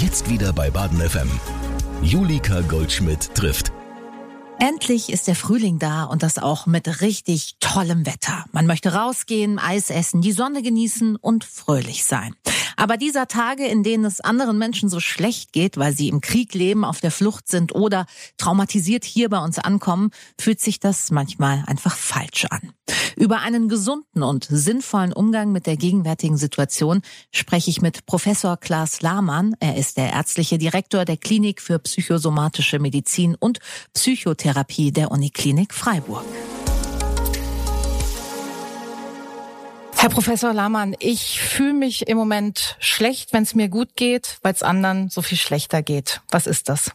Jetzt wieder bei Baden FM. Julika Goldschmidt trifft. Endlich ist der Frühling da und das auch mit richtig tollem Wetter. Man möchte rausgehen, Eis essen, die Sonne genießen und fröhlich sein. Aber dieser Tage, in denen es anderen Menschen so schlecht geht, weil sie im Krieg leben, auf der Flucht sind oder traumatisiert hier bei uns ankommen, fühlt sich das manchmal einfach falsch an. Über einen gesunden und sinnvollen Umgang mit der gegenwärtigen Situation spreche ich mit Professor Klaas Lahmann. Er ist der ärztliche Direktor der Klinik für psychosomatische Medizin und Psychotherapie der Uniklinik Freiburg. Herr Professor Lahmann, ich fühle mich im Moment schlecht, wenn es mir gut geht, weil es anderen so viel schlechter geht. Was ist das?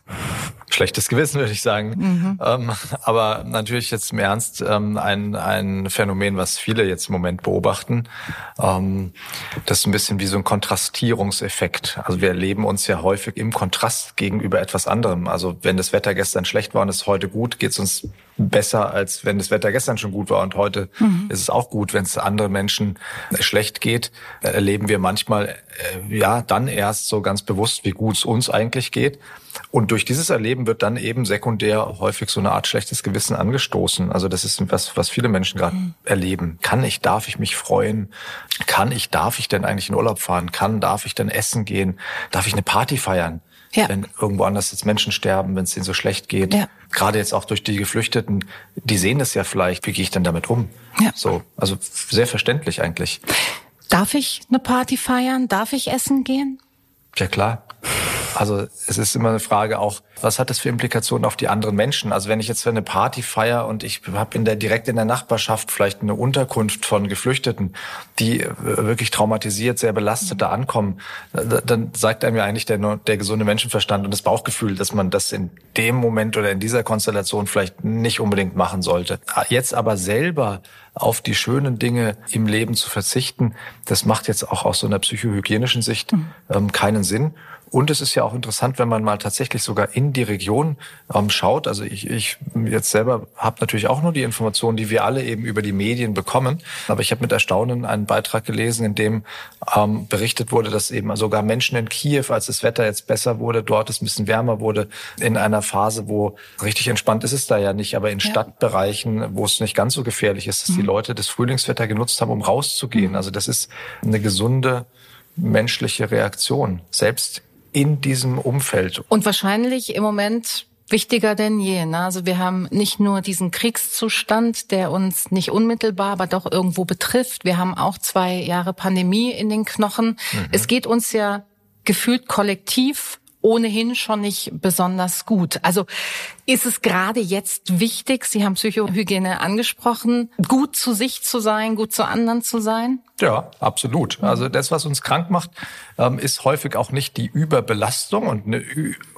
Schlechtes Gewissen, würde ich sagen. Mhm. Ähm, aber natürlich jetzt im Ernst ähm, ein, ein Phänomen, was viele jetzt im Moment beobachten. Ähm, das ist ein bisschen wie so ein Kontrastierungseffekt. Also wir erleben uns ja häufig im Kontrast gegenüber etwas anderem. Also wenn das Wetter gestern schlecht war und es heute gut, geht es uns besser, als wenn das Wetter gestern schon gut war und heute mhm. ist es auch gut. Wenn es anderen Menschen schlecht geht, erleben wir manchmal äh, ja dann erst so ganz bewusst, wie gut es uns eigentlich geht. Und durch dieses Erleben wird dann eben sekundär häufig so eine Art schlechtes Gewissen angestoßen. Also das ist was, was viele Menschen gerade mhm. erleben. Kann ich, darf ich mich freuen? Kann ich, darf ich denn eigentlich in Urlaub fahren? Kann, darf ich denn essen gehen? Darf ich eine Party feiern? Ja. Wenn irgendwo anders jetzt Menschen sterben, wenn es denen so schlecht geht. Ja. Gerade jetzt auch durch die Geflüchteten, die sehen das ja vielleicht. Wie gehe ich denn damit um? Ja. So, also sehr verständlich eigentlich. Darf ich eine Party feiern? Darf ich essen gehen? Ja klar. Also es ist immer eine Frage auch, was hat das für Implikationen auf die anderen Menschen? Also wenn ich jetzt für eine Party feiere und ich habe in der direkt in der Nachbarschaft vielleicht eine Unterkunft von Geflüchteten, die äh, wirklich traumatisiert, sehr belastet da ankommen, dann sagt einem ja eigentlich der, der gesunde Menschenverstand und das Bauchgefühl, dass man das in dem Moment oder in dieser Konstellation vielleicht nicht unbedingt machen sollte. Jetzt aber selber auf die schönen Dinge im Leben zu verzichten, das macht jetzt auch aus so einer psychohygienischen Sicht mhm. ähm, keinen Sinn. Und es ist ja auch interessant, wenn man mal tatsächlich sogar in die Region ähm, schaut. Also ich, ich jetzt selber habe natürlich auch nur die Informationen, die wir alle eben über die Medien bekommen. Aber ich habe mit Erstaunen einen Beitrag gelesen, in dem ähm, berichtet wurde, dass eben sogar Menschen in Kiew, als das Wetter jetzt besser wurde, dort es ein bisschen wärmer wurde, in einer Phase, wo richtig entspannt ist es da ja nicht, aber in ja. Stadtbereichen, wo es nicht ganz so gefährlich ist, dass mhm. die Leute das Frühlingswetter genutzt haben, um rauszugehen. Mhm. Also das ist eine gesunde menschliche Reaktion. Selbst in diesem Umfeld. Und wahrscheinlich im Moment wichtiger denn je. Ne? Also wir haben nicht nur diesen Kriegszustand, der uns nicht unmittelbar, aber doch irgendwo betrifft. Wir haben auch zwei Jahre Pandemie in den Knochen. Mhm. Es geht uns ja gefühlt kollektiv ohnehin schon nicht besonders gut. Also ist es gerade jetzt wichtig, Sie haben Psychohygiene angesprochen, gut zu sich zu sein, gut zu anderen zu sein? Ja, absolut. Also das, was uns krank macht, ähm, ist häufig auch nicht die Überbelastung und eine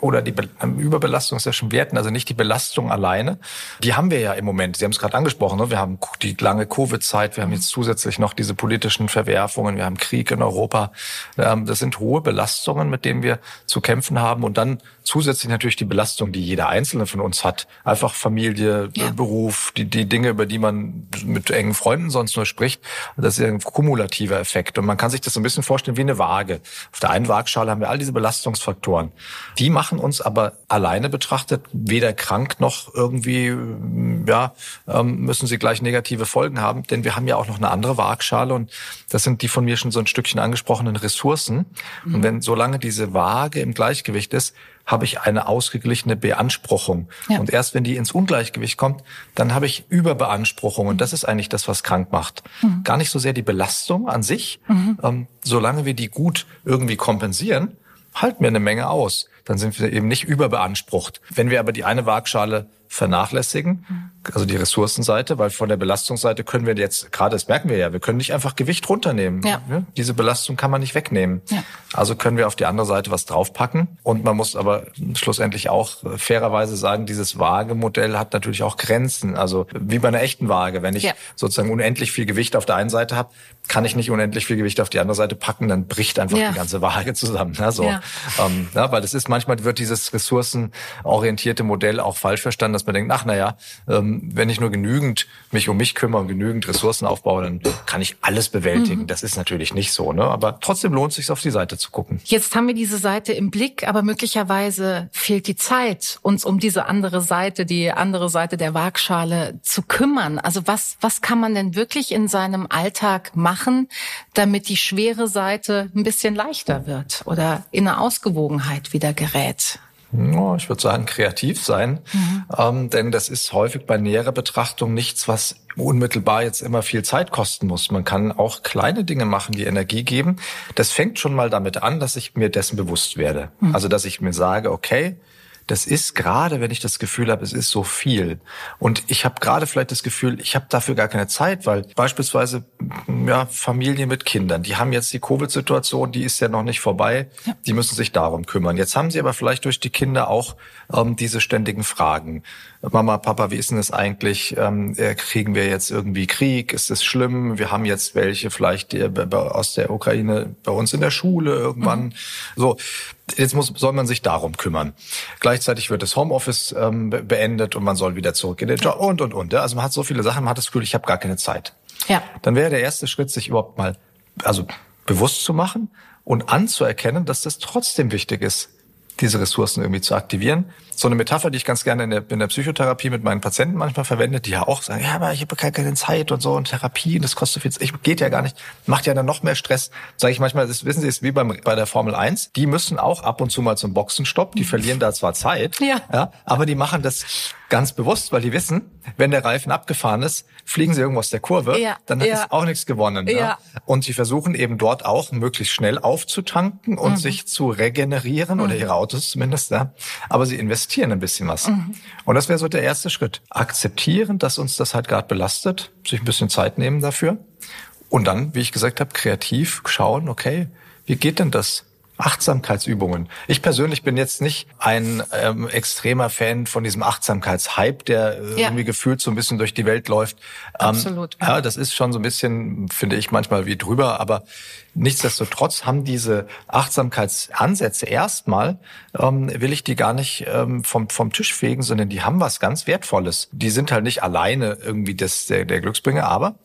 oder die Be ähm, Überbelastung ist ja schon werten, also nicht die Belastung alleine. Die haben wir ja im Moment. Sie haben es gerade angesprochen. Ne? Wir haben die lange Covid-Zeit, wir haben jetzt zusätzlich noch diese politischen Verwerfungen, wir haben Krieg in Europa. Ähm, das sind hohe Belastungen, mit denen wir zu kämpfen haben und dann zusätzlich natürlich die Belastung, die jeder Einzelne von uns hat. Einfach Familie, ja. Beruf, die, die Dinge, über die man mit engen Freunden sonst nur spricht. Das ist ein kumulativer Effekt. Und man kann sich das so ein bisschen vorstellen wie eine Waage. Auf der einen Waagschale haben wir all diese Belastungsfaktoren. Die machen uns aber alleine betrachtet weder krank noch irgendwie, ja, ähm, müssen sie gleich negative Folgen haben. Denn wir haben ja auch noch eine andere Waagschale und das sind die von mir schon so ein Stückchen angesprochenen Ressourcen. Mhm. Und wenn solange diese Waage im Gleichgewicht ist, habe ich eine ausgeglichene Beanspruchung. Ja. Und erst wenn die ins Ungleichgewicht kommt, dann habe ich Überbeanspruchung. Und das ist eigentlich das, was krank macht. Mhm. Gar nicht so sehr die Belastung an sich. Mhm. Ähm, solange wir die gut irgendwie kompensieren, halten wir eine Menge aus. Dann sind wir eben nicht überbeansprucht. Wenn wir aber die eine Waagschale vernachlässigen, also die Ressourcenseite, weil von der Belastungsseite können wir jetzt, gerade das merken wir ja, wir können nicht einfach Gewicht runternehmen. Ja. Diese Belastung kann man nicht wegnehmen. Ja. Also können wir auf die andere Seite was draufpacken. Und man muss aber schlussendlich auch fairerweise sagen, dieses Waagemodell hat natürlich auch Grenzen. Also wie bei einer echten Waage. Wenn ich ja. sozusagen unendlich viel Gewicht auf der einen Seite habe, kann ich nicht unendlich viel Gewicht auf die andere Seite packen, dann bricht einfach die ganze Waage zusammen. Ne? So, ähm, ja, weil das ist manchmal wird dieses ressourcenorientierte Modell auch falsch verstanden. Das dass man denkt, ach naja, ähm, wenn ich nur genügend mich um mich kümmere und genügend Ressourcen aufbaue, dann kann ich alles bewältigen. Mhm. Das ist natürlich nicht so, ne? Aber trotzdem lohnt es sich, auf die Seite zu gucken. Jetzt haben wir diese Seite im Blick, aber möglicherweise fehlt die Zeit, uns um diese andere Seite, die andere Seite der Waagschale zu kümmern. Also was, was kann man denn wirklich in seinem Alltag machen, damit die schwere Seite ein bisschen leichter wird oder in eine Ausgewogenheit wieder gerät? Ich würde sagen, kreativ sein. Mhm. Ähm, denn das ist häufig bei näherer Betrachtung nichts, was unmittelbar jetzt immer viel Zeit kosten muss. Man kann auch kleine Dinge machen, die Energie geben. Das fängt schon mal damit an, dass ich mir dessen bewusst werde. Mhm. Also, dass ich mir sage, okay, das ist gerade, wenn ich das Gefühl habe, es ist so viel. Und ich habe gerade vielleicht das Gefühl, ich habe dafür gar keine Zeit, weil beispielsweise ja, Familien mit Kindern, die haben jetzt die Covid-Situation, die ist ja noch nicht vorbei, ja. die müssen sich darum kümmern. Jetzt haben sie aber vielleicht durch die Kinder auch ähm, diese ständigen Fragen. Mama, Papa, wie ist denn das eigentlich? Ähm, äh, kriegen wir jetzt irgendwie Krieg? Ist es schlimm? Wir haben jetzt welche vielleicht die, aus der Ukraine bei uns in der Schule irgendwann. Mhm. So, Jetzt muss, soll man sich darum kümmern. Gleichzeitig wird das Homeoffice ähm, beendet und man soll wieder zurück in den Job und, und, und. Also man hat so viele Sachen, man hat das Gefühl, ich habe gar keine Zeit. Ja. Dann wäre der erste Schritt, sich überhaupt mal also bewusst zu machen und anzuerkennen, dass das trotzdem wichtig ist, diese Ressourcen irgendwie zu aktivieren. So eine Metapher, die ich ganz gerne in der, in der Psychotherapie mit meinen Patienten manchmal verwende, die ja auch sagen, ja, aber ich habe keine, keine Zeit und so und Therapie, das kostet viel, ich geht ja gar nicht, macht ja dann noch mehr Stress. Sage ich manchmal, das wissen Sie, ist wie beim, bei der Formel 1, die müssen auch ab und zu mal zum Boxenstopp, die verlieren da zwar Zeit, ja. ja aber die machen das ganz bewusst, weil die wissen, wenn der Reifen abgefahren ist, fliegen sie irgendwo aus der Kurve, ja, dann ja. ist auch nichts gewonnen. Ja. ja. Und sie versuchen eben dort auch möglichst schnell aufzutanken und mhm. sich zu regenerieren mhm. oder ihre Autos zumindest. Ja. Aber sie investieren ein bisschen was. Mhm. Und das wäre so der erste Schritt. Akzeptieren, dass uns das halt gerade belastet, sich ein bisschen Zeit nehmen dafür. Und dann, wie ich gesagt habe, kreativ schauen, okay, wie geht denn das? Achtsamkeitsübungen. Ich persönlich bin jetzt nicht ein ähm, extremer Fan von diesem Achtsamkeitshype, der äh, ja. irgendwie gefühlt so ein bisschen durch die Welt läuft. Ähm, Absolut. Ja, das ist schon so ein bisschen, finde ich, manchmal wie drüber, aber Nichtsdestotrotz haben diese Achtsamkeitsansätze erstmal, ähm, will ich die gar nicht ähm, vom, vom Tisch fegen, sondern die haben was ganz Wertvolles. Die sind halt nicht alleine irgendwie das, der, der Glücksbringer, aber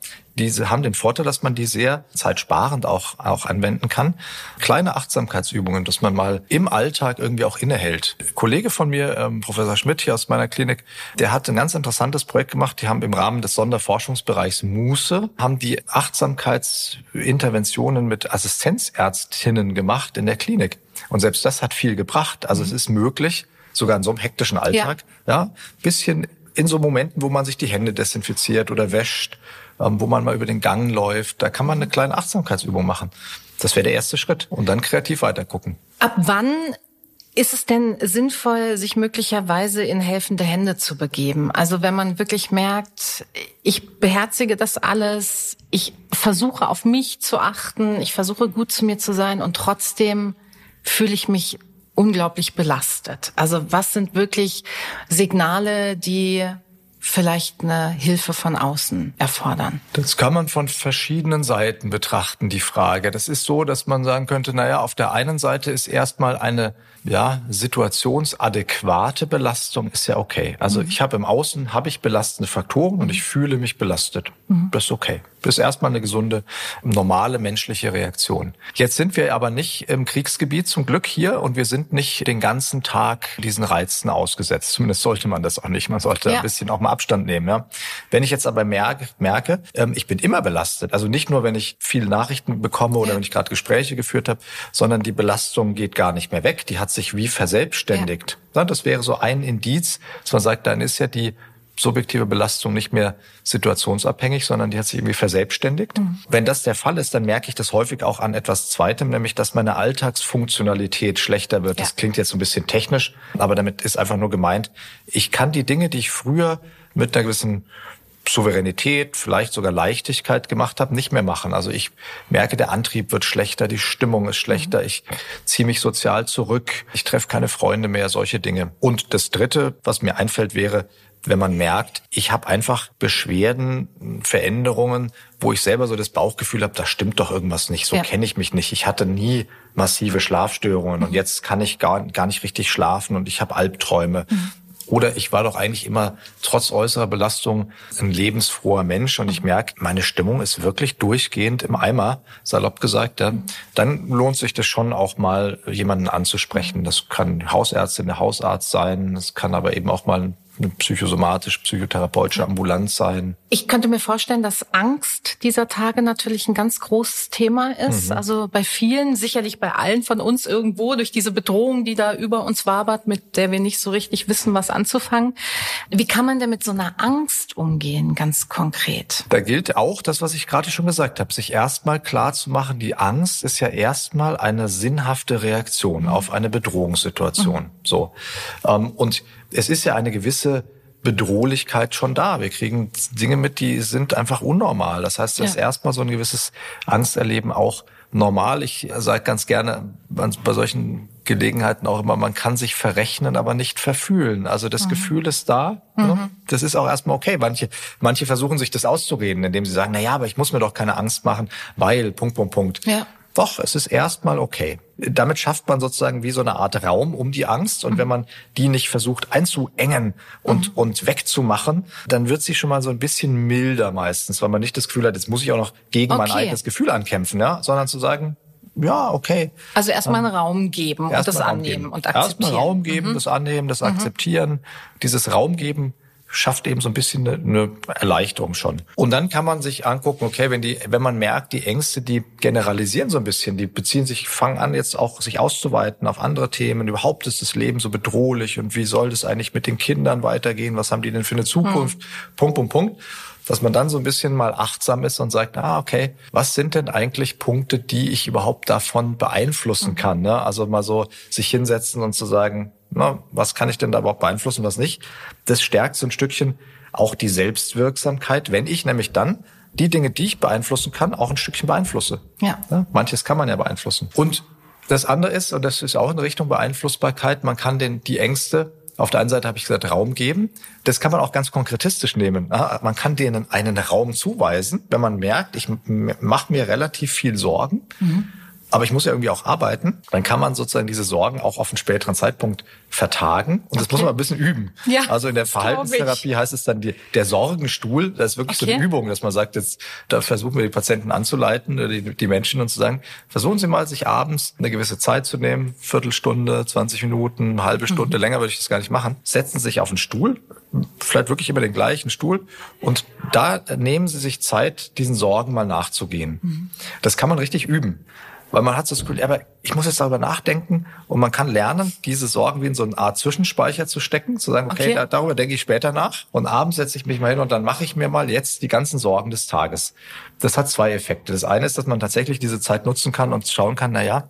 diese haben den Vorteil, dass man die sehr zeitsparend auch, auch anwenden kann. Kleine Achtsamkeitsübungen, dass man mal im Alltag irgendwie auch innehält. Ein Kollege von mir, ähm, Professor Schmidt hier aus meiner Klinik, der hat ein ganz interessantes Projekt gemacht. Die haben im Rahmen des Sonderforschungsbereichs Muße, haben die Achtsamkeitsinterventionen mit Assistenzärztinnen gemacht in der Klinik. Und selbst das hat viel gebracht. Also mhm. es ist möglich, sogar in so einem hektischen Alltag, ja, ja bisschen in so Momenten, wo man sich die Hände desinfiziert oder wäscht, wo man mal über den Gang läuft, da kann man eine kleine Achtsamkeitsübung machen. Das wäre der erste Schritt. Und dann kreativ weitergucken. Ab wann ist es denn sinnvoll, sich möglicherweise in helfende Hände zu begeben? Also wenn man wirklich merkt, ich beherzige das alles, ich versuche auf mich zu achten, ich versuche gut zu mir zu sein und trotzdem fühle ich mich unglaublich belastet. Also was sind wirklich Signale, die vielleicht eine Hilfe von außen erfordern? Das kann man von verschiedenen Seiten betrachten, die Frage. Das ist so, dass man sagen könnte, naja, auf der einen Seite ist erstmal eine ja, situationsadäquate Belastung ist ja okay. Also mhm. ich habe im Außen, habe ich belastende Faktoren und ich fühle mich belastet. Mhm. Das ist okay. Das ist erstmal eine gesunde, normale menschliche Reaktion. Jetzt sind wir aber nicht im Kriegsgebiet zum Glück hier und wir sind nicht den ganzen Tag diesen Reizen ausgesetzt. Zumindest sollte man das auch nicht. Man sollte ja. ein bisschen auch mal Abstand nehmen. Ja. Wenn ich jetzt aber merke, merke ähm, ich bin immer belastet, also nicht nur, wenn ich viele Nachrichten bekomme oder ja. wenn ich gerade Gespräche geführt habe, sondern die Belastung geht gar nicht mehr weg. Die hat sich wie verselbstständigt. Ja. Das wäre so ein Indiz, dass man sagt, dann ist ja die subjektive Belastung nicht mehr situationsabhängig, sondern die hat sich irgendwie verselbstständigt. Mhm. Wenn das der Fall ist, dann merke ich das häufig auch an etwas Zweitem, nämlich dass meine Alltagsfunktionalität schlechter wird. Ja. Das klingt jetzt ein bisschen technisch, aber damit ist einfach nur gemeint, ich kann die Dinge, die ich früher mit einer gewissen Souveränität, vielleicht sogar Leichtigkeit gemacht habe, nicht mehr machen. Also ich merke, der Antrieb wird schlechter, die Stimmung ist schlechter, mhm. ich ziehe mich sozial zurück, ich treffe keine Freunde mehr, solche Dinge. Und das Dritte, was mir einfällt, wäre, wenn man merkt, ich habe einfach Beschwerden, Veränderungen, wo ich selber so das Bauchgefühl habe, da stimmt doch irgendwas nicht, so ja. kenne ich mich nicht. Ich hatte nie massive Schlafstörungen mhm. und jetzt kann ich gar, gar nicht richtig schlafen und ich habe Albträume. Mhm Oder ich war doch eigentlich immer trotz äußerer Belastung ein lebensfroher Mensch und ich merke, meine Stimmung ist wirklich durchgehend im Eimer, salopp gesagt. Ja. Dann lohnt sich das schon auch mal, jemanden anzusprechen. Das kann Hausärztin, der Hausarzt sein. Das kann aber eben auch mal ein eine psychosomatisch-psychotherapeutische Ambulanz sein. Ich könnte mir vorstellen, dass Angst dieser Tage natürlich ein ganz großes Thema ist. Mhm. Also bei vielen, sicherlich bei allen von uns irgendwo durch diese Bedrohung, die da über uns wabert, mit der wir nicht so richtig wissen, was anzufangen. Wie kann man denn mit so einer Angst umgehen, ganz konkret? Da gilt auch das, was ich gerade schon gesagt habe, sich erstmal klar zu machen, die Angst ist ja erstmal eine sinnhafte Reaktion mhm. auf eine Bedrohungssituation. Mhm. So. Ähm, und es ist ja eine gewisse Bedrohlichkeit schon da. Wir kriegen Dinge mit, die sind einfach unnormal. Das heißt, das ja. ist erstmal so ein gewisses Angsterleben auch normal. Ich sage ganz gerne bei solchen Gelegenheiten auch immer, man kann sich verrechnen, aber nicht verfühlen. Also das mhm. Gefühl ist da. Ne? Mhm. Das ist auch erstmal okay. Manche, manche versuchen sich das auszureden, indem sie sagen, na ja, aber ich muss mir doch keine Angst machen, weil, Punkt, Punkt, Punkt. Ja. Doch, es ist erstmal okay. Damit schafft man sozusagen wie so eine Art Raum um die Angst. Und mhm. wenn man die nicht versucht einzuengen und, mhm. und wegzumachen, dann wird sie schon mal so ein bisschen milder meistens, weil man nicht das Gefühl hat, jetzt muss ich auch noch gegen okay. mein eigenes Gefühl ankämpfen, ja, sondern zu sagen, ja, okay. Also erstmal einen Raum geben und das annehmen geben. und akzeptieren. Erstmal Raum geben, mhm. das annehmen, das mhm. akzeptieren. Dieses Raum geben schafft eben so ein bisschen eine, Erleichterung schon. Und dann kann man sich angucken, okay, wenn die, wenn man merkt, die Ängste, die generalisieren so ein bisschen, die beziehen sich, fangen an jetzt auch sich auszuweiten auf andere Themen. Überhaupt ist das Leben so bedrohlich und wie soll das eigentlich mit den Kindern weitergehen? Was haben die denn für eine Zukunft? Mhm. Punkt, Punkt, Punkt dass man dann so ein bisschen mal achtsam ist und sagt, ah, okay, was sind denn eigentlich Punkte, die ich überhaupt davon beeinflussen mhm. kann? Ne? Also mal so sich hinsetzen und zu sagen, na, was kann ich denn da überhaupt beeinflussen, was nicht? Das stärkt so ein Stückchen auch die Selbstwirksamkeit, wenn ich nämlich dann die Dinge, die ich beeinflussen kann, auch ein Stückchen beeinflusse. Ja. ja. Manches kann man ja beeinflussen. Und das andere ist, und das ist auch in Richtung Beeinflussbarkeit, man kann den, die Ängste, auf der einen Seite habe ich gesagt, Raum geben. Das kann man auch ganz konkretistisch nehmen. Man kann denen einen Raum zuweisen, wenn man merkt, ich mache mir relativ viel Sorgen. Mhm aber ich muss ja irgendwie auch arbeiten, dann kann man sozusagen diese Sorgen auch auf einen späteren Zeitpunkt vertagen. Und das okay. muss man ein bisschen üben. Ja, also in der Verhaltenstherapie heißt es dann die, der Sorgenstuhl. Das ist wirklich okay. so eine Übung, dass man sagt, jetzt da versuchen wir die Patienten anzuleiten, die, die Menschen und zu sagen, versuchen Sie mal, sich abends eine gewisse Zeit zu nehmen, Viertelstunde, 20 Minuten, eine halbe Stunde, mhm. länger würde ich das gar nicht machen. Setzen Sie sich auf einen Stuhl, vielleicht wirklich immer den gleichen Stuhl und da nehmen Sie sich Zeit, diesen Sorgen mal nachzugehen. Mhm. Das kann man richtig üben. Weil man hat so das Gefühl, aber ich muss jetzt darüber nachdenken und man kann lernen, diese Sorgen wie in so eine Art Zwischenspeicher zu stecken, zu sagen, okay, okay. Da, darüber denke ich später nach und abends setze ich mich mal hin und dann mache ich mir mal jetzt die ganzen Sorgen des Tages. Das hat zwei Effekte. Das eine ist, dass man tatsächlich diese Zeit nutzen kann und schauen kann, na ja,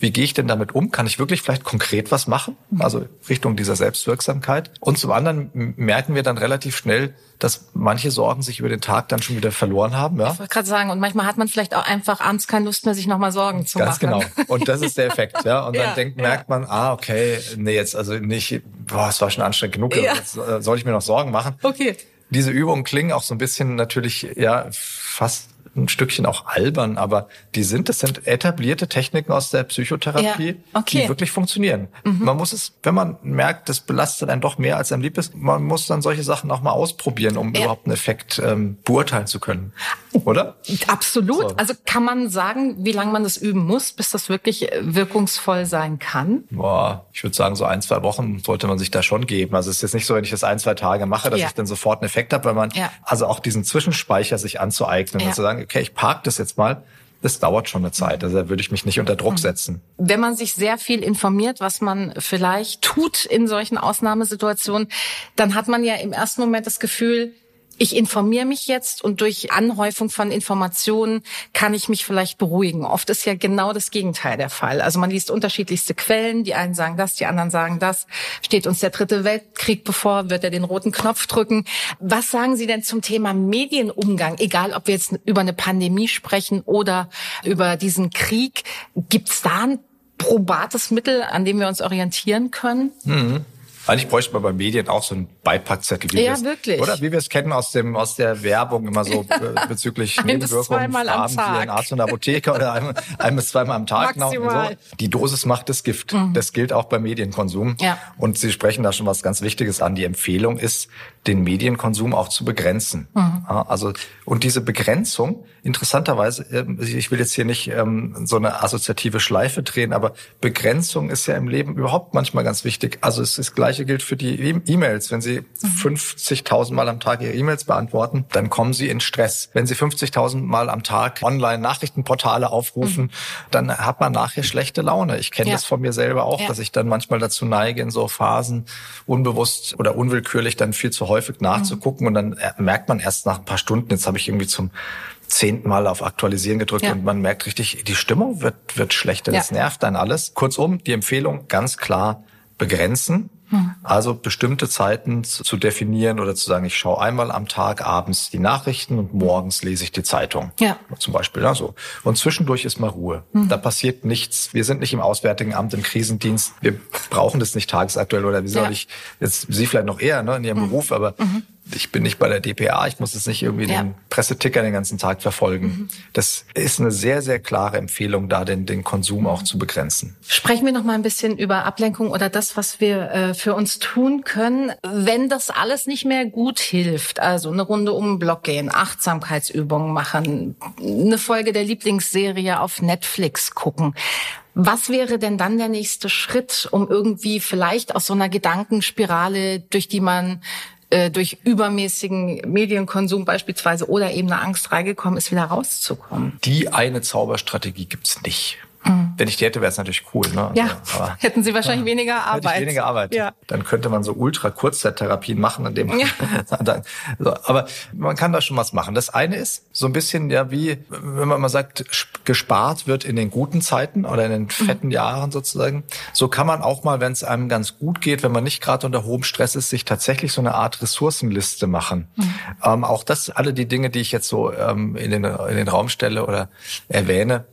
wie gehe ich denn damit um? Kann ich wirklich vielleicht konkret was machen? Mhm. Also Richtung dieser Selbstwirksamkeit. Und zum anderen merken wir dann relativ schnell, dass manche Sorgen sich über den Tag dann schon wieder verloren haben. Ja? Ich wollte gerade sagen, und manchmal hat man vielleicht auch einfach abends keine Lust mehr, sich nochmal Sorgen zu Ganz machen. Ganz genau. Und das ist der Effekt. ja. Und dann ja, denkt, merkt man, ah, okay, nee, jetzt also nicht, boah, es war schon anstrengend genug, ja. jetzt äh, soll ich mir noch Sorgen machen. Okay. Diese Übungen klingen auch so ein bisschen natürlich, ja, fast ein Stückchen auch albern, aber die sind, das sind etablierte Techniken aus der Psychotherapie, ja, okay. die wirklich funktionieren. Mhm. Man muss es, wenn man merkt, das belastet einen doch mehr, als einem lieb ist, man muss dann solche Sachen auch mal ausprobieren, um ja. überhaupt einen Effekt ähm, beurteilen zu können. Oder? Absolut. So. Also kann man sagen, wie lange man das üben muss, bis das wirklich äh, wirkungsvoll sein kann? Boah, ich würde sagen, so ein, zwei Wochen sollte man sich da schon geben. Also es ist jetzt nicht so, wenn ich das ein, zwei Tage mache, dass ja. ich dann sofort einen Effekt habe, weil man also auch diesen Zwischenspeicher sich anzueignen und zu sagen, okay, ich park das jetzt mal. Das dauert schon eine Zeit. Also da würde ich mich nicht unter Druck hm. setzen. Wenn man sich sehr viel informiert, was man vielleicht tut in solchen Ausnahmesituationen, dann hat man ja im ersten Moment das Gefühl, ich informiere mich jetzt und durch Anhäufung von Informationen kann ich mich vielleicht beruhigen. Oft ist ja genau das Gegenteil der Fall. Also man liest unterschiedlichste Quellen, die einen sagen das, die anderen sagen das. Steht uns der dritte Weltkrieg bevor, wird er den roten Knopf drücken. Was sagen Sie denn zum Thema Medienumgang? Egal, ob wir jetzt über eine Pandemie sprechen oder über diesen Krieg. Gibt es da ein probates Mittel, an dem wir uns orientieren können? Mhm. Eigentlich bräuchte man bei Medien auch so einen Beipackzettel. Wie ja, wirklich. Oder wie wir es kennen aus dem aus der Werbung immer so bezüglich Nebenwirkungen, Farben, wie ein Arzt und Apotheker oder ein, ein bis zweimal am Tag. Maximal. So. Die Dosis macht das Gift. Mhm. Das gilt auch beim Medienkonsum. Ja. Und Sie sprechen da schon was ganz Wichtiges an. Die Empfehlung ist, den Medienkonsum auch zu begrenzen. Mhm. Also und diese Begrenzung, interessanterweise, ähm, ich will jetzt hier nicht ähm, so eine assoziative Schleife drehen, aber Begrenzung ist ja im Leben überhaupt manchmal ganz wichtig. Also es ist das Gleiche gilt für die e- E-Mails. Wenn Sie mhm. 50.000 Mal am Tag Ihre E-Mails beantworten, dann kommen Sie in Stress. Wenn Sie 50.000 Mal am Tag Online-Nachrichtenportale aufrufen, mhm. dann hat man nachher schlechte Laune. Ich kenne ja. das von mir selber auch, ja. dass ich dann manchmal dazu neige, in so Phasen unbewusst oder unwillkürlich dann viel zu häufig nachzugucken mhm. und dann merkt man erst nach ein paar Stunden, jetzt habe ich irgendwie zum zehnten Mal auf Aktualisieren gedrückt ja. und man merkt richtig, die Stimmung wird, wird schlechter, das nervt dann alles. Kurzum, die Empfehlung ganz klar begrenzen hm. Also bestimmte Zeiten zu definieren oder zu sagen, ich schaue einmal am Tag abends die Nachrichten und morgens lese ich die Zeitung. Ja. Zum Beispiel. Ja, so. Und zwischendurch ist mal Ruhe. Mhm. Da passiert nichts. Wir sind nicht im Auswärtigen Amt, im Krisendienst. Wir brauchen das nicht tagesaktuell oder wie soll ja. ich, jetzt Sie vielleicht noch eher ne, in Ihrem mhm. Beruf, aber mhm ich bin nicht bei der DPA, ich muss jetzt nicht irgendwie ja. den Presseticker den ganzen Tag verfolgen. Mhm. Das ist eine sehr, sehr klare Empfehlung, da den, den Konsum auch zu begrenzen. Sprechen wir noch mal ein bisschen über Ablenkung oder das, was wir äh, für uns tun können, wenn das alles nicht mehr gut hilft. Also eine Runde um den Block gehen, Achtsamkeitsübungen machen, eine Folge der Lieblingsserie auf Netflix gucken. Was wäre denn dann der nächste Schritt, um irgendwie vielleicht aus so einer Gedankenspirale, durch die man äh, durch übermäßigen Medienkonsum beispielsweise oder eben eine Angst reingekommen ist, wieder rauszukommen. Die eine Zauberstrategie gibt's nicht. Mhm. Wenn ich die hätte, wäre es natürlich cool. Ne? Ja, aber, hätten Sie wahrscheinlich ja, weniger Arbeit. Hätte ich weniger Arbeit. Ja. Dann könnte man so ultra-Kurzzeittherapien machen, in dem man ja. so, aber man kann da schon was machen. Das eine ist so ein bisschen ja wie, wenn man mal sagt, gespart wird in den guten Zeiten oder in den mhm. fetten mhm. Jahren sozusagen. So kann man auch mal, wenn es einem ganz gut geht, wenn man nicht gerade unter hohem Stress ist, sich tatsächlich so eine Art Ressourcenliste machen. Mhm. Ähm, auch das, alle die Dinge, die ich jetzt so ähm, in, den, in den Raum stelle oder erwähne,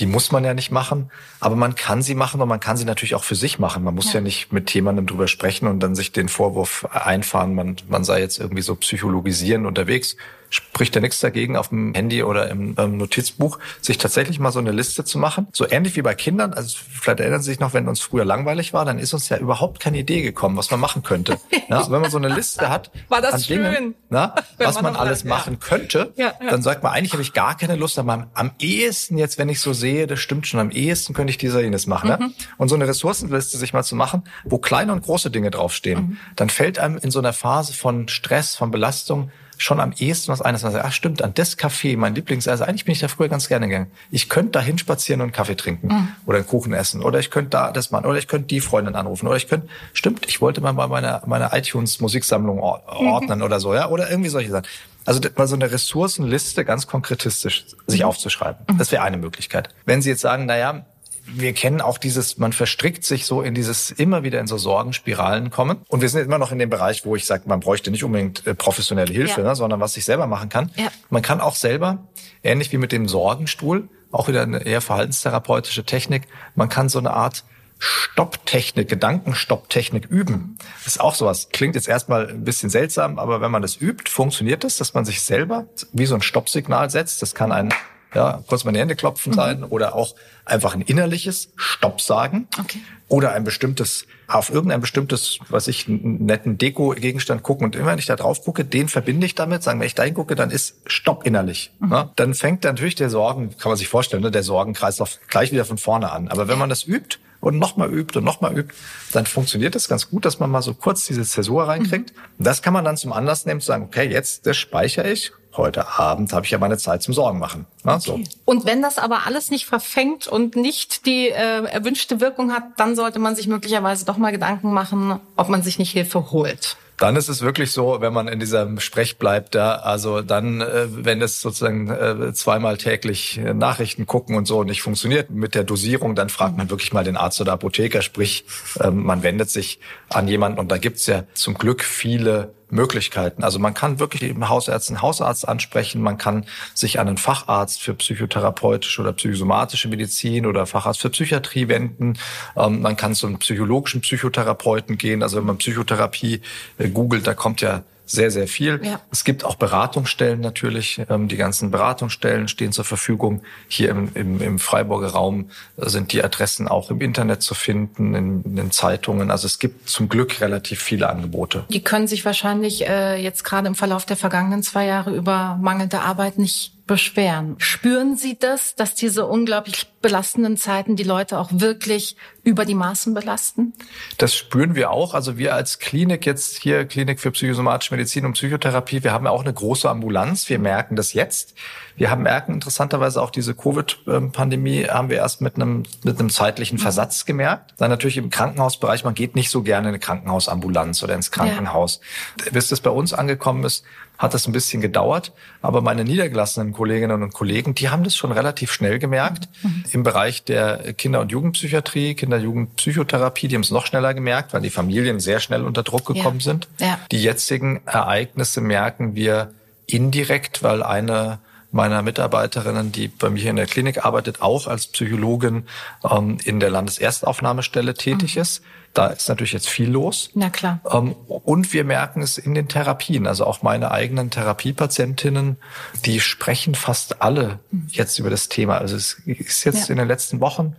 die muss man ja nicht machen, aber man kann sie machen und man kann sie natürlich auch für sich machen. Man muss ja, ja nicht mit jemandem drüber sprechen und dann sich den Vorwurf einfahren, man, man sei jetzt irgendwie so psychologisieren unterwegs spricht ja nichts dagegen, auf dem Handy oder im ähm, Notizbuch sich tatsächlich mal so eine Liste zu machen. So ähnlich wie bei Kindern. Also vielleicht erinnern Sie sich noch, wenn uns früher langweilig war, dann ist uns ja überhaupt keine Idee gekommen, was man machen könnte. ja, wenn man so eine Liste hat war das an schön. Dingen, na, was man, man alles machen ja. könnte, ja, ja. dann sagt man, eigentlich habe ich gar keine Lust, aber am, am ehesten jetzt, wenn ich so sehe, das stimmt schon, am ehesten könnte ich dieser jenes machen. Mhm. Ne? Und so eine Ressourcenliste sich mal zu machen, wo kleine und große Dinge draufstehen, mhm. dann fällt einem in so einer Phase von Stress, von Belastung schon am ehesten was eines, was sagt, ach stimmt, an das Café, mein Lieblings, also eigentlich bin ich da früher ganz gerne gegangen. Ich könnte da hinspazieren und einen Kaffee trinken mhm. oder einen Kuchen essen oder ich könnte da das machen oder ich könnte die Freundin anrufen oder ich könnte, stimmt, ich wollte mal meine, meine iTunes Musiksammlung mhm. ordnen mhm. oder so, ja, oder irgendwie solche Sachen. Also mal so eine Ressourcenliste ganz konkretistisch sich mhm. aufzuschreiben. Mhm. Das wäre eine Möglichkeit. Wenn Sie jetzt sagen, na ja, wir kennen auch dieses, man verstrickt sich so in dieses immer wieder in so Sorgenspiralen kommen. Und wir sind immer noch in dem Bereich, wo ich sage, man bräuchte nicht unbedingt äh, professionelle Hilfe, ja. ne, sondern was ich selber machen kann. Ja. Man kann auch selber, ähnlich wie mit dem Sorgenstuhl, auch wieder eine eher verhaltenstherapeutische Technik, man kann so eine Art Stopptechnik, Gedankenstopptechnik üben. Das ist auch sowas. Klingt jetzt erstmal ein bisschen seltsam, aber wenn man das übt, funktioniert es, dass man sich selber wie so ein Stoppsignal setzt. Das kann ein ja, kurz meine Hände klopfen mhm. sein oder auch einfach ein innerliches Stopp sagen okay. oder ein bestimmtes auf irgendein bestimmtes, was ich einen netten Deko-Gegenstand gucken und immer wenn ich da drauf gucke, den verbinde ich damit, sagen, wenn ich da hingucke, dann ist Stopp innerlich. Mhm. Ne? Dann fängt natürlich der Sorgen, kann man sich vorstellen, ne, der Sorgenkreislauf gleich wieder von vorne an. Aber wenn man das übt und nochmal übt und nochmal übt, dann funktioniert das ganz gut, dass man mal so kurz diese Zäsur reinkriegt. Mhm. Das kann man dann zum Anlass nehmen, zu sagen, okay, jetzt das speichere ich heute Abend habe ich ja meine Zeit zum Sorgen machen. okay. so. Und wenn das aber alles nicht verfängt und nicht die äh, erwünschte Wirkung hat, dann sollte man sich möglicherweise doch mal Gedanken machen, ob man sich nicht Hilfe holt. Dann ist es wirklich so, wenn man in diesem Sprech bleibt, da, also dann, äh, wenn es sozusagen äh, zweimal täglich äh, Nachrichten gucken und so nicht funktioniert mit der Dosierung, dann fragt man wirklich mal den Arzt oder Apotheker, sprich, ähm, man wendet sich an jemanden. Und da gibt's ja zum Glück viele Möglichkeiten. Also man kann wirklich im Hausarzt einen Hausarzt ansprechen, man kann sich an einen Facharzt für psychotherapeutische oder psychosomatische Medizin oder Facharzt für Psychiatrie wenden. Ähm, man kann zu einem psychologischen Psychotherapeuten gehen. Also wenn man Psychotherapie äh, googelt, da kommt ja sehr, sehr viel. Ja. Es gibt auch Beratungsstellen natürlich. Ähm, die ganzen Beratungsstellen stehen zur Verfügung. Hier im, im, im Freiburger Raum sind die Adressen auch im Internet zu finden, in, in den Zeitungen. Also es gibt zum Glück relativ viele Angebote. Die können sich wahrscheinlich äh, jetzt gerade im Verlauf der vergangenen zwei Jahre über mangelnde Arbeit nicht beschweren. Spüren Sie das, dass diese unglaublich belastenden Zeiten die Leute auch wirklich über die Maßen belasten? Das spüren wir auch. Also wir als Klinik jetzt hier, Klinik für psychosomatische Medizin und Psychotherapie, wir haben ja auch eine große Ambulanz. Wir merken das jetzt. Wir haben merken interessanterweise auch diese Covid-Pandemie haben wir erst mit einem, mit einem zeitlichen Versatz gemerkt. Dann natürlich im Krankenhausbereich, man geht nicht so gerne in eine Krankenhausambulanz oder ins Krankenhaus. Ja. Bis das bei uns angekommen ist, hat das ein bisschen gedauert. Aber meine niedergelassenen Kolleginnen und Kollegen, die haben das schon relativ schnell gemerkt. Mhm. Im Bereich der Kinder- und Jugendpsychiatrie, Kinder-Jugendpsychotherapie, die haben es noch schneller gemerkt, weil die Familien sehr schnell unter Druck gekommen ja. sind. Ja. Die jetzigen Ereignisse merken wir indirekt, weil eine meiner Mitarbeiterinnen, die bei mir in der Klinik arbeitet, auch als Psychologin ähm, in der Landeserstaufnahmestelle tätig mhm. ist. Da ist natürlich jetzt viel los. Na klar. Ähm, und wir merken es in den Therapien. Also auch meine eigenen Therapiepatientinnen, die sprechen fast alle mhm. jetzt über das Thema. Also es ist jetzt ja. in den letzten Wochen,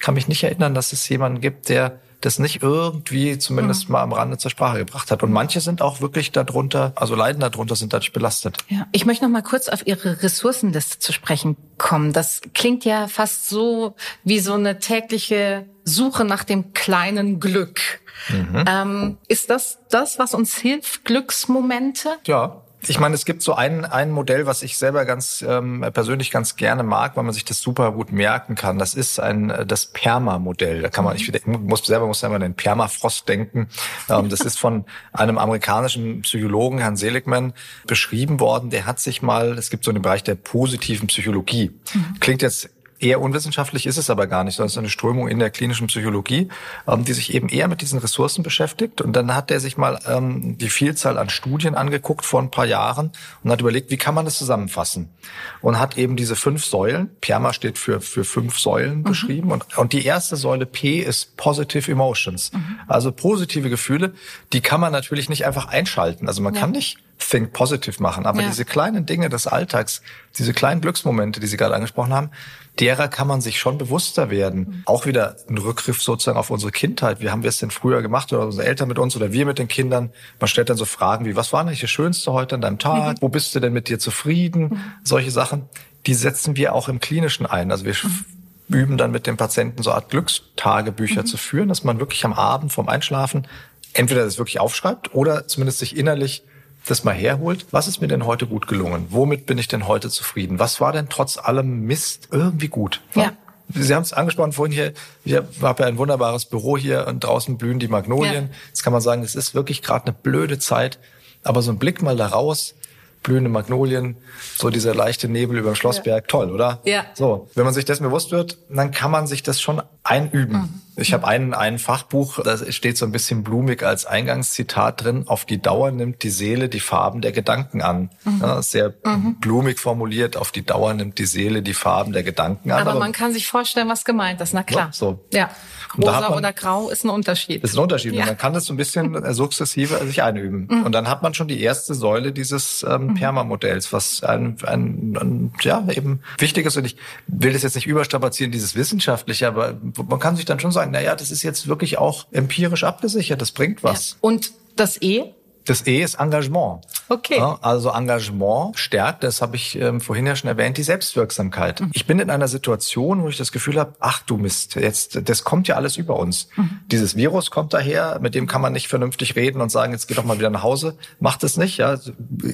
kann mich nicht erinnern, dass es jemanden gibt, der das nicht irgendwie zumindest mhm. mal am Rande zur Sprache gebracht hat. Und manche sind auch wirklich darunter, also leiden darunter, sind dadurch belastet. Ja. Ich möchte noch mal kurz auf Ihre Ressourcenliste zu sprechen kommen. Das klingt ja fast so wie so eine tägliche Suche nach dem kleinen Glück. Mhm. Ähm, ist das das, was uns hilft, Glücksmomente? Ja, ich meine, es gibt so ein, ein Modell, was ich selber ganz ähm, persönlich ganz gerne mag, weil man sich das super gut merken kann. Das ist ein äh, das Perma-Modell. Da kann man, ich muss selber muss selber an den Permafrost denken. Ähm, das ist von einem amerikanischen Psychologen, Herrn Seligman, beschrieben worden. Der hat sich mal, es gibt so einen Bereich der positiven Psychologie. Mhm. Klingt jetzt Eher unwissenschaftlich ist es aber gar nicht, sondern es ist eine Strömung in der klinischen Psychologie, ähm, die sich eben eher mit diesen Ressourcen beschäftigt. Und dann hat er sich mal ähm, die Vielzahl an Studien angeguckt vor ein paar Jahren und hat überlegt, wie kann man das zusammenfassen? Und hat eben diese fünf Säulen, PERMA steht für, für fünf Säulen mhm. beschrieben. Und, und die erste Säule P ist Positive Emotions. Mhm. Also positive Gefühle, die kann man natürlich nicht einfach einschalten. Also man ja. kann nicht Think Positive machen. Aber ja. diese kleinen Dinge des Alltags, diese kleinen Glücksmomente, die Sie gerade angesprochen haben, derer kann man sich schon bewusster werden. Mhm. Auch wieder ein Rückgriff sozusagen auf unsere Kindheit. Wie haben wir es denn früher gemacht oder unsere Eltern mit uns oder wir mit den Kindern? Man stellt dann so Fragen wie, was war eigentlich das Schönste heute an deinem Tag? Mhm. Wo bist du denn mit dir zufrieden? Mhm. Solche Sachen, die setzen wir auch im Klinischen ein. Also wir üben dann mit dem Patienten so eine Art Glückstagebücher mhm. zu führen, dass man wirklich am Abend vorm Einschlafen entweder das wirklich aufschreibt oder zumindest sich innerlich das mal herholt, was ist mir denn heute gut gelungen? Womit bin ich denn heute zufrieden? Was war denn trotz allem Mist irgendwie gut? Ja. Sie haben es angesprochen vorhin hier, ich habe ja ein wunderbares Büro hier und draußen blühen die Magnolien. Ja. Jetzt kann man sagen, es ist wirklich gerade eine blöde Zeit, aber so ein Blick mal da raus, blühende Magnolien, so dieser leichte Nebel über dem Schlossberg, ja. toll, oder? Ja. So, wenn man sich das bewusst wird, dann kann man sich das schon einüben. Mhm. Ich habe ein, ein Fachbuch, da steht so ein bisschen blumig als Eingangszitat drin, auf die Dauer nimmt die Seele die Farben der Gedanken an. Mhm. Ja, sehr mhm. blumig formuliert, auf die Dauer nimmt die Seele die Farben der Gedanken an. Aber, aber man kann sich vorstellen, was gemeint ist, na klar. So. Ja. Rosa man, oder grau ist ein Unterschied. Ist ein Unterschied. Ja. Und man kann das so ein bisschen sukzessive sich einüben. Mhm. Und dann hat man schon die erste Säule dieses ähm, mhm. Perma-Modells, was ein, ein, ein, ja, eben wichtig ist. Und ich will das jetzt nicht überstrapazieren, dieses Wissenschaftliche, aber man kann sich dann schon sagen, na ja, das ist jetzt wirklich auch empirisch abgesichert, das bringt was. Ja. Und das E? Das E ist Engagement. Okay. Ja, also Engagement stärkt, das habe ich ähm, vorhin ja schon erwähnt, die Selbstwirksamkeit. Mhm. Ich bin in einer Situation, wo ich das Gefühl habe, ach du Mist, jetzt das kommt ja alles über uns. Mhm. Dieses Virus kommt daher, mit dem kann man nicht vernünftig reden und sagen, jetzt geh doch mal wieder nach Hause. Macht es nicht, ja,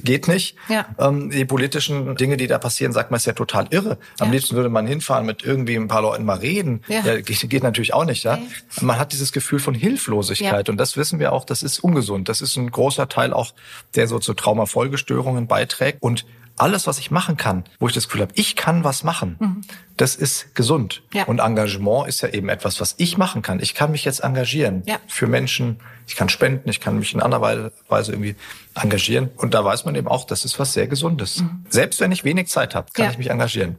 geht nicht. Ja. Ähm, die politischen Dinge, die da passieren, sagt man, ist ja total irre. Am ja. liebsten würde man hinfahren, mit irgendwie ein paar Leuten mal reden. Ja. ja geht, geht, natürlich auch nicht, ja. Okay. Man hat dieses Gefühl von Hilflosigkeit und das wissen wir auch, das ist ungesund. Das ist ein großer Teil auch, der so zu Traumafolgestörungen beiträgt. Und alles, was ich machen kann, wo ich das Gefühl habe, ich kann was machen, mhm. das ist gesund. Ja. Und Engagement ist ja eben etwas, was ich machen kann. Ich kann mich jetzt engagieren ja. für Menschen, ich kann spenden, ich kann mich in anderer Weise irgendwie engagieren. Und da weiß man eben auch, das ist was sehr Gesundes. Mhm. Selbst wenn ich wenig Zeit habe, kann ja. ich mich engagieren.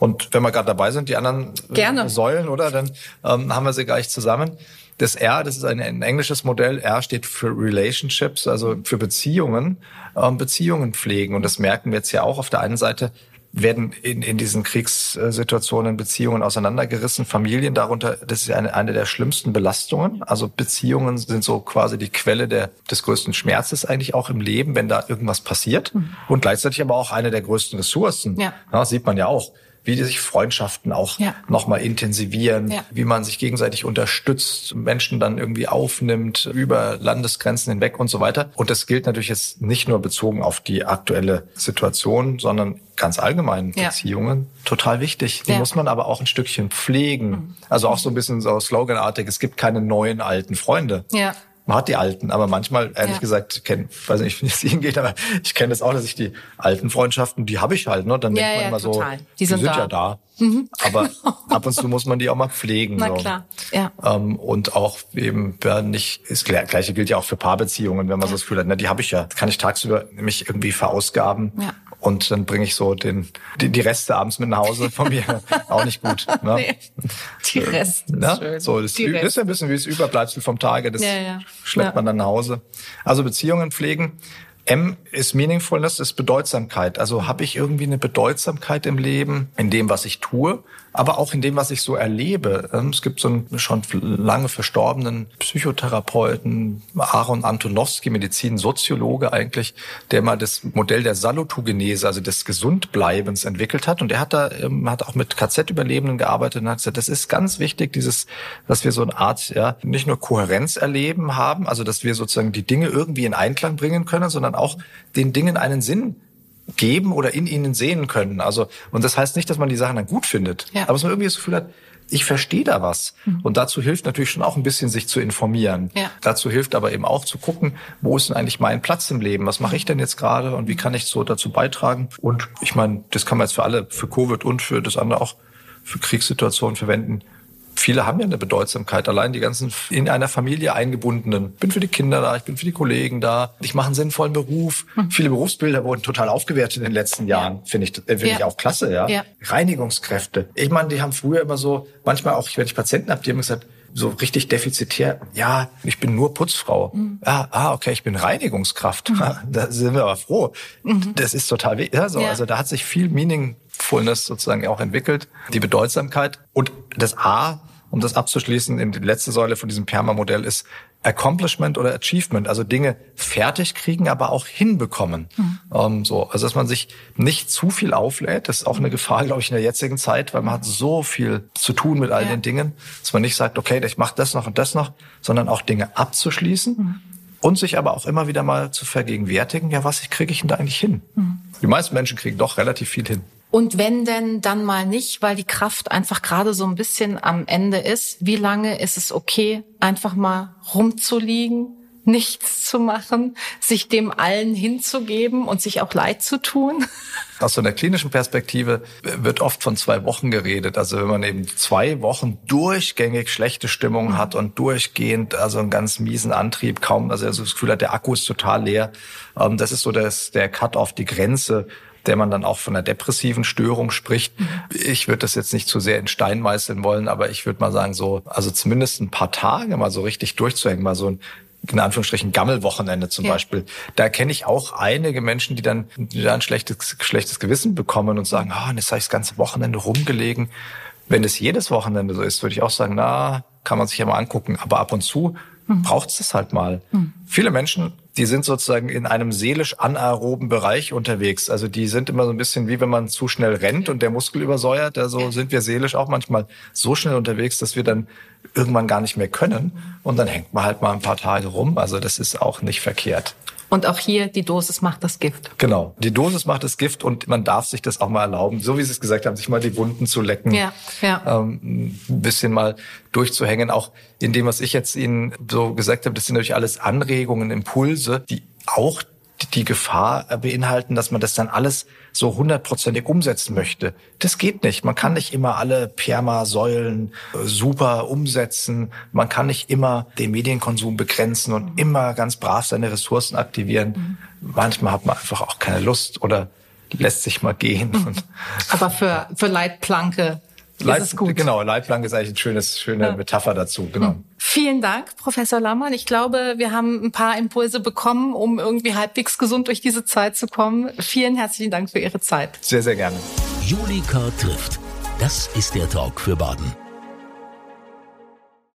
Und wenn wir gerade dabei sind, die anderen Gerne. Säulen, oder, dann ähm, haben wir sie gleich zusammen. Das R, das ist ein, ein, englisches Modell. R steht für Relationships, also für Beziehungen, ähm, Beziehungen pflegen. Und das merken wir jetzt ja auch auf der einen Seite werden in, in diesen Kriegssituationen Beziehungen auseinandergerissen, Familien darunter, das ist eine, eine der schlimmsten Belastungen. Also Beziehungen sind so quasi die Quelle der, des größten Schmerzes eigentlich auch im Leben, wenn da irgendwas passiert. Mhm. Und gleichzeitig aber auch eine der größten Ressourcen. Ja. ja sieht man ja auch wie sich Freundschaften auch ja. nochmal intensivieren, ja. wie man sich gegenseitig unterstützt, Menschen dann irgendwie aufnimmt über Landesgrenzen hinweg und so weiter. Und das gilt natürlich jetzt nicht nur bezogen auf die aktuelle Situation, sondern ganz allgemein ja. Beziehungen total wichtig. Die ja. muss man aber auch ein Stückchen pflegen. Mhm. Also auch so ein bisschen so sloganartig, es gibt keine neuen alten Freunde. Ja man hat die alten, aber manchmal, ehrlich ja. gesagt, kenn, weiß nicht, wie es Ihnen geht, aber ich kenne das auch, dass ich die alten Freundschaften, die habe ich halt, ne? Dann ja, denkt man ja, immer total. so, die sind, die sind da. ja da. Mhm. Aber ab und zu muss man die auch mal pflegen. Na so. klar, ja. Ähm, und auch eben ja, nicht, das Gleiche gilt ja auch für Paarbeziehungen, wenn man so das Gefühl hat, ne, die habe ich ja, kann ich tagsüber mich irgendwie verausgaben. Ja. Und dann bringe ich so den, die, die Reste abends mit nach Hause von mir. auch nicht gut. Ne? Nee, die Reste. Ne? Schön. So, das, die ist ja ein bisschen wie das Überbleibsel vom Tage. Das ja, ja. schleppt ja. man dann nach Hause. Also Beziehungen pflegen. M ist Meaningfulness, ist Bedeutsamkeit. Also habe ich irgendwie eine Bedeutsamkeit im Leben, in dem, was ich tue, aber auch in dem, was ich so erlebe. Ähm, es gibt so einen schon lange verstorbenen Psychotherapeuten, Aaron Antonowski, Medizinsoziologe eigentlich, der mal das Modell der Salutogenese, also des Gesundbleibens entwickelt hat. Und er hat da, ähm, hat auch mit KZ-Überlebenden gearbeitet und hat gesagt, das ist ganz wichtig, dieses, dass wir so eine Art, ja, nicht nur Kohärenz erleben haben, also dass wir sozusagen die Dinge irgendwie in Einklang bringen können, sondern auch den Dingen einen Sinn geben oder in ihnen sehen können. Also, und das heißt nicht, dass man die Sachen dann gut findet, ja. aber dass man irgendwie das Gefühl hat, ich verstehe da was. Mhm. Und dazu hilft natürlich schon auch ein bisschen, sich zu informieren. Ja. Dazu hilft aber eben auch zu gucken, wo ist denn eigentlich mein Platz im Leben? Was mache ich denn jetzt gerade und wie kann ich so dazu beitragen? Und ich meine, das kann man jetzt für alle, für Covid und für das andere auch für Kriegssituationen verwenden viele haben ja eine Bedeutsamkeit. Allein die ganzen in einer Familie eingebundenen. Ich bin für die Kinder da, ich bin für die Kollegen da. Ich mache einen sinnvollen Beruf. Mhm. Viele Berufsbilder wurden total aufgewertet in den letzten Jahren. Finde ich, äh, finde ja. ich auch klasse, ja? ja. Reinigungskräfte. Ich meine, die haben früher immer so, manchmal auch, wenn ich Patienten habe, die haben gesagt, so richtig defizitär. Ja, ich bin nur Putzfrau. Mhm. Ah, ah, okay, ich bin Reinigungskraft. Mhm. Da sind wir aber froh. Mhm. Das ist total. Ja, so, ja. Also da hat sich viel Meaningfulness sozusagen auch entwickelt. Die Bedeutsamkeit. Und das A um das abzuschließen, in die letzte Säule von diesem Perma-Modell ist Accomplishment oder Achievement, also Dinge fertig kriegen, aber auch hinbekommen. Mhm. Ähm, so, also dass man sich nicht zu viel auflädt, das ist auch eine Gefahr, glaube ich, in der jetzigen Zeit, weil man hat so viel zu tun mit all ja. den Dingen, dass man nicht sagt, okay, ich mache das noch und das noch, sondern auch Dinge abzuschließen. Mhm. Und sich aber auch immer wieder mal zu vergegenwärtigen, ja, was kriege ich denn da eigentlich hin? Mhm. Die meisten Menschen kriegen doch relativ viel hin. Und wenn denn dann mal nicht, weil die Kraft einfach gerade so ein bisschen am Ende ist, wie lange ist es okay, einfach mal rumzuliegen, nichts zu machen, sich dem allen hinzugeben und sich auch leid zu tun? Aus so einer klinischen Perspektive wird oft von zwei Wochen geredet. Also wenn man eben zwei Wochen durchgängig schlechte Stimmung hat und durchgehend also einen ganz miesen Antrieb kaum, also das Gefühl hat, der Akku ist total leer. Ähm, das ist so das, der Cut auf die Grenze der man dann auch von einer depressiven Störung spricht. Mhm. Ich würde das jetzt nicht zu sehr in Stein meißeln wollen, aber ich würde mal sagen, so, also zumindest ein paar Tage mal so richtig durchzuhängen, mal so ein in Anführungsstrichen Gammelwochenende zum ja. Beispiel. Da kenne ich auch einige Menschen, die dann, die dann ein schlechtes, schlechtes Gewissen bekommen und sagen, ah, oh, jetzt habe ich das ganze Wochenende rumgelegen. Wenn es jedes Wochenende so ist, würde ich auch sagen, na, kann man sich ja mal angucken. Aber ab und zu mhm. braucht es das halt mal. Mhm. Viele Menschen die sind sozusagen in einem seelisch anaeroben Bereich unterwegs. Also die sind immer so ein bisschen wie wenn man zu schnell rennt und der Muskel übersäuert. Also sind wir seelisch auch manchmal so schnell unterwegs, dass wir dann irgendwann gar nicht mehr können. Und dann hängt man halt mal ein paar Tage rum. Also das ist auch nicht verkehrt. Und auch hier, die Dosis macht das Gift. Genau, die Dosis macht das Gift und man darf sich das auch mal erlauben, so wie Sie es gesagt haben, sich mal die Wunden zu lecken, ja, ja. Ähm, ein bisschen mal durchzuhängen. Auch in dem, was ich jetzt Ihnen so gesagt habe, das sind natürlich alles Anregungen, Impulse, die auch die Gefahr beinhalten, dass man das dann alles so hundertprozentig umsetzen möchte. Das geht nicht. Man kann nicht immer alle Perma-Säulen äh, super umsetzen. Man kann nicht immer den Medienkonsum begrenzen und immer ganz brav seine Ressourcen aktivieren. Manchmal hat man einfach auch keine Lust oder lässt sich mal gehen. Aber für, für Leitplanke Leit, ist es gut. Genau, Leitplanke ist eigentlich eine schönes, schöne ja. Metapher dazu. Genau. Hm. Vielen Dank, Professor Lammann. Ich glaube, wir haben ein paar Impulse bekommen, um irgendwie halbwegs gesund durch diese Zeit zu kommen. Vielen herzlichen Dank für Ihre Zeit. Sehr, sehr gerne. Julika trifft. Das ist der Talk für Baden.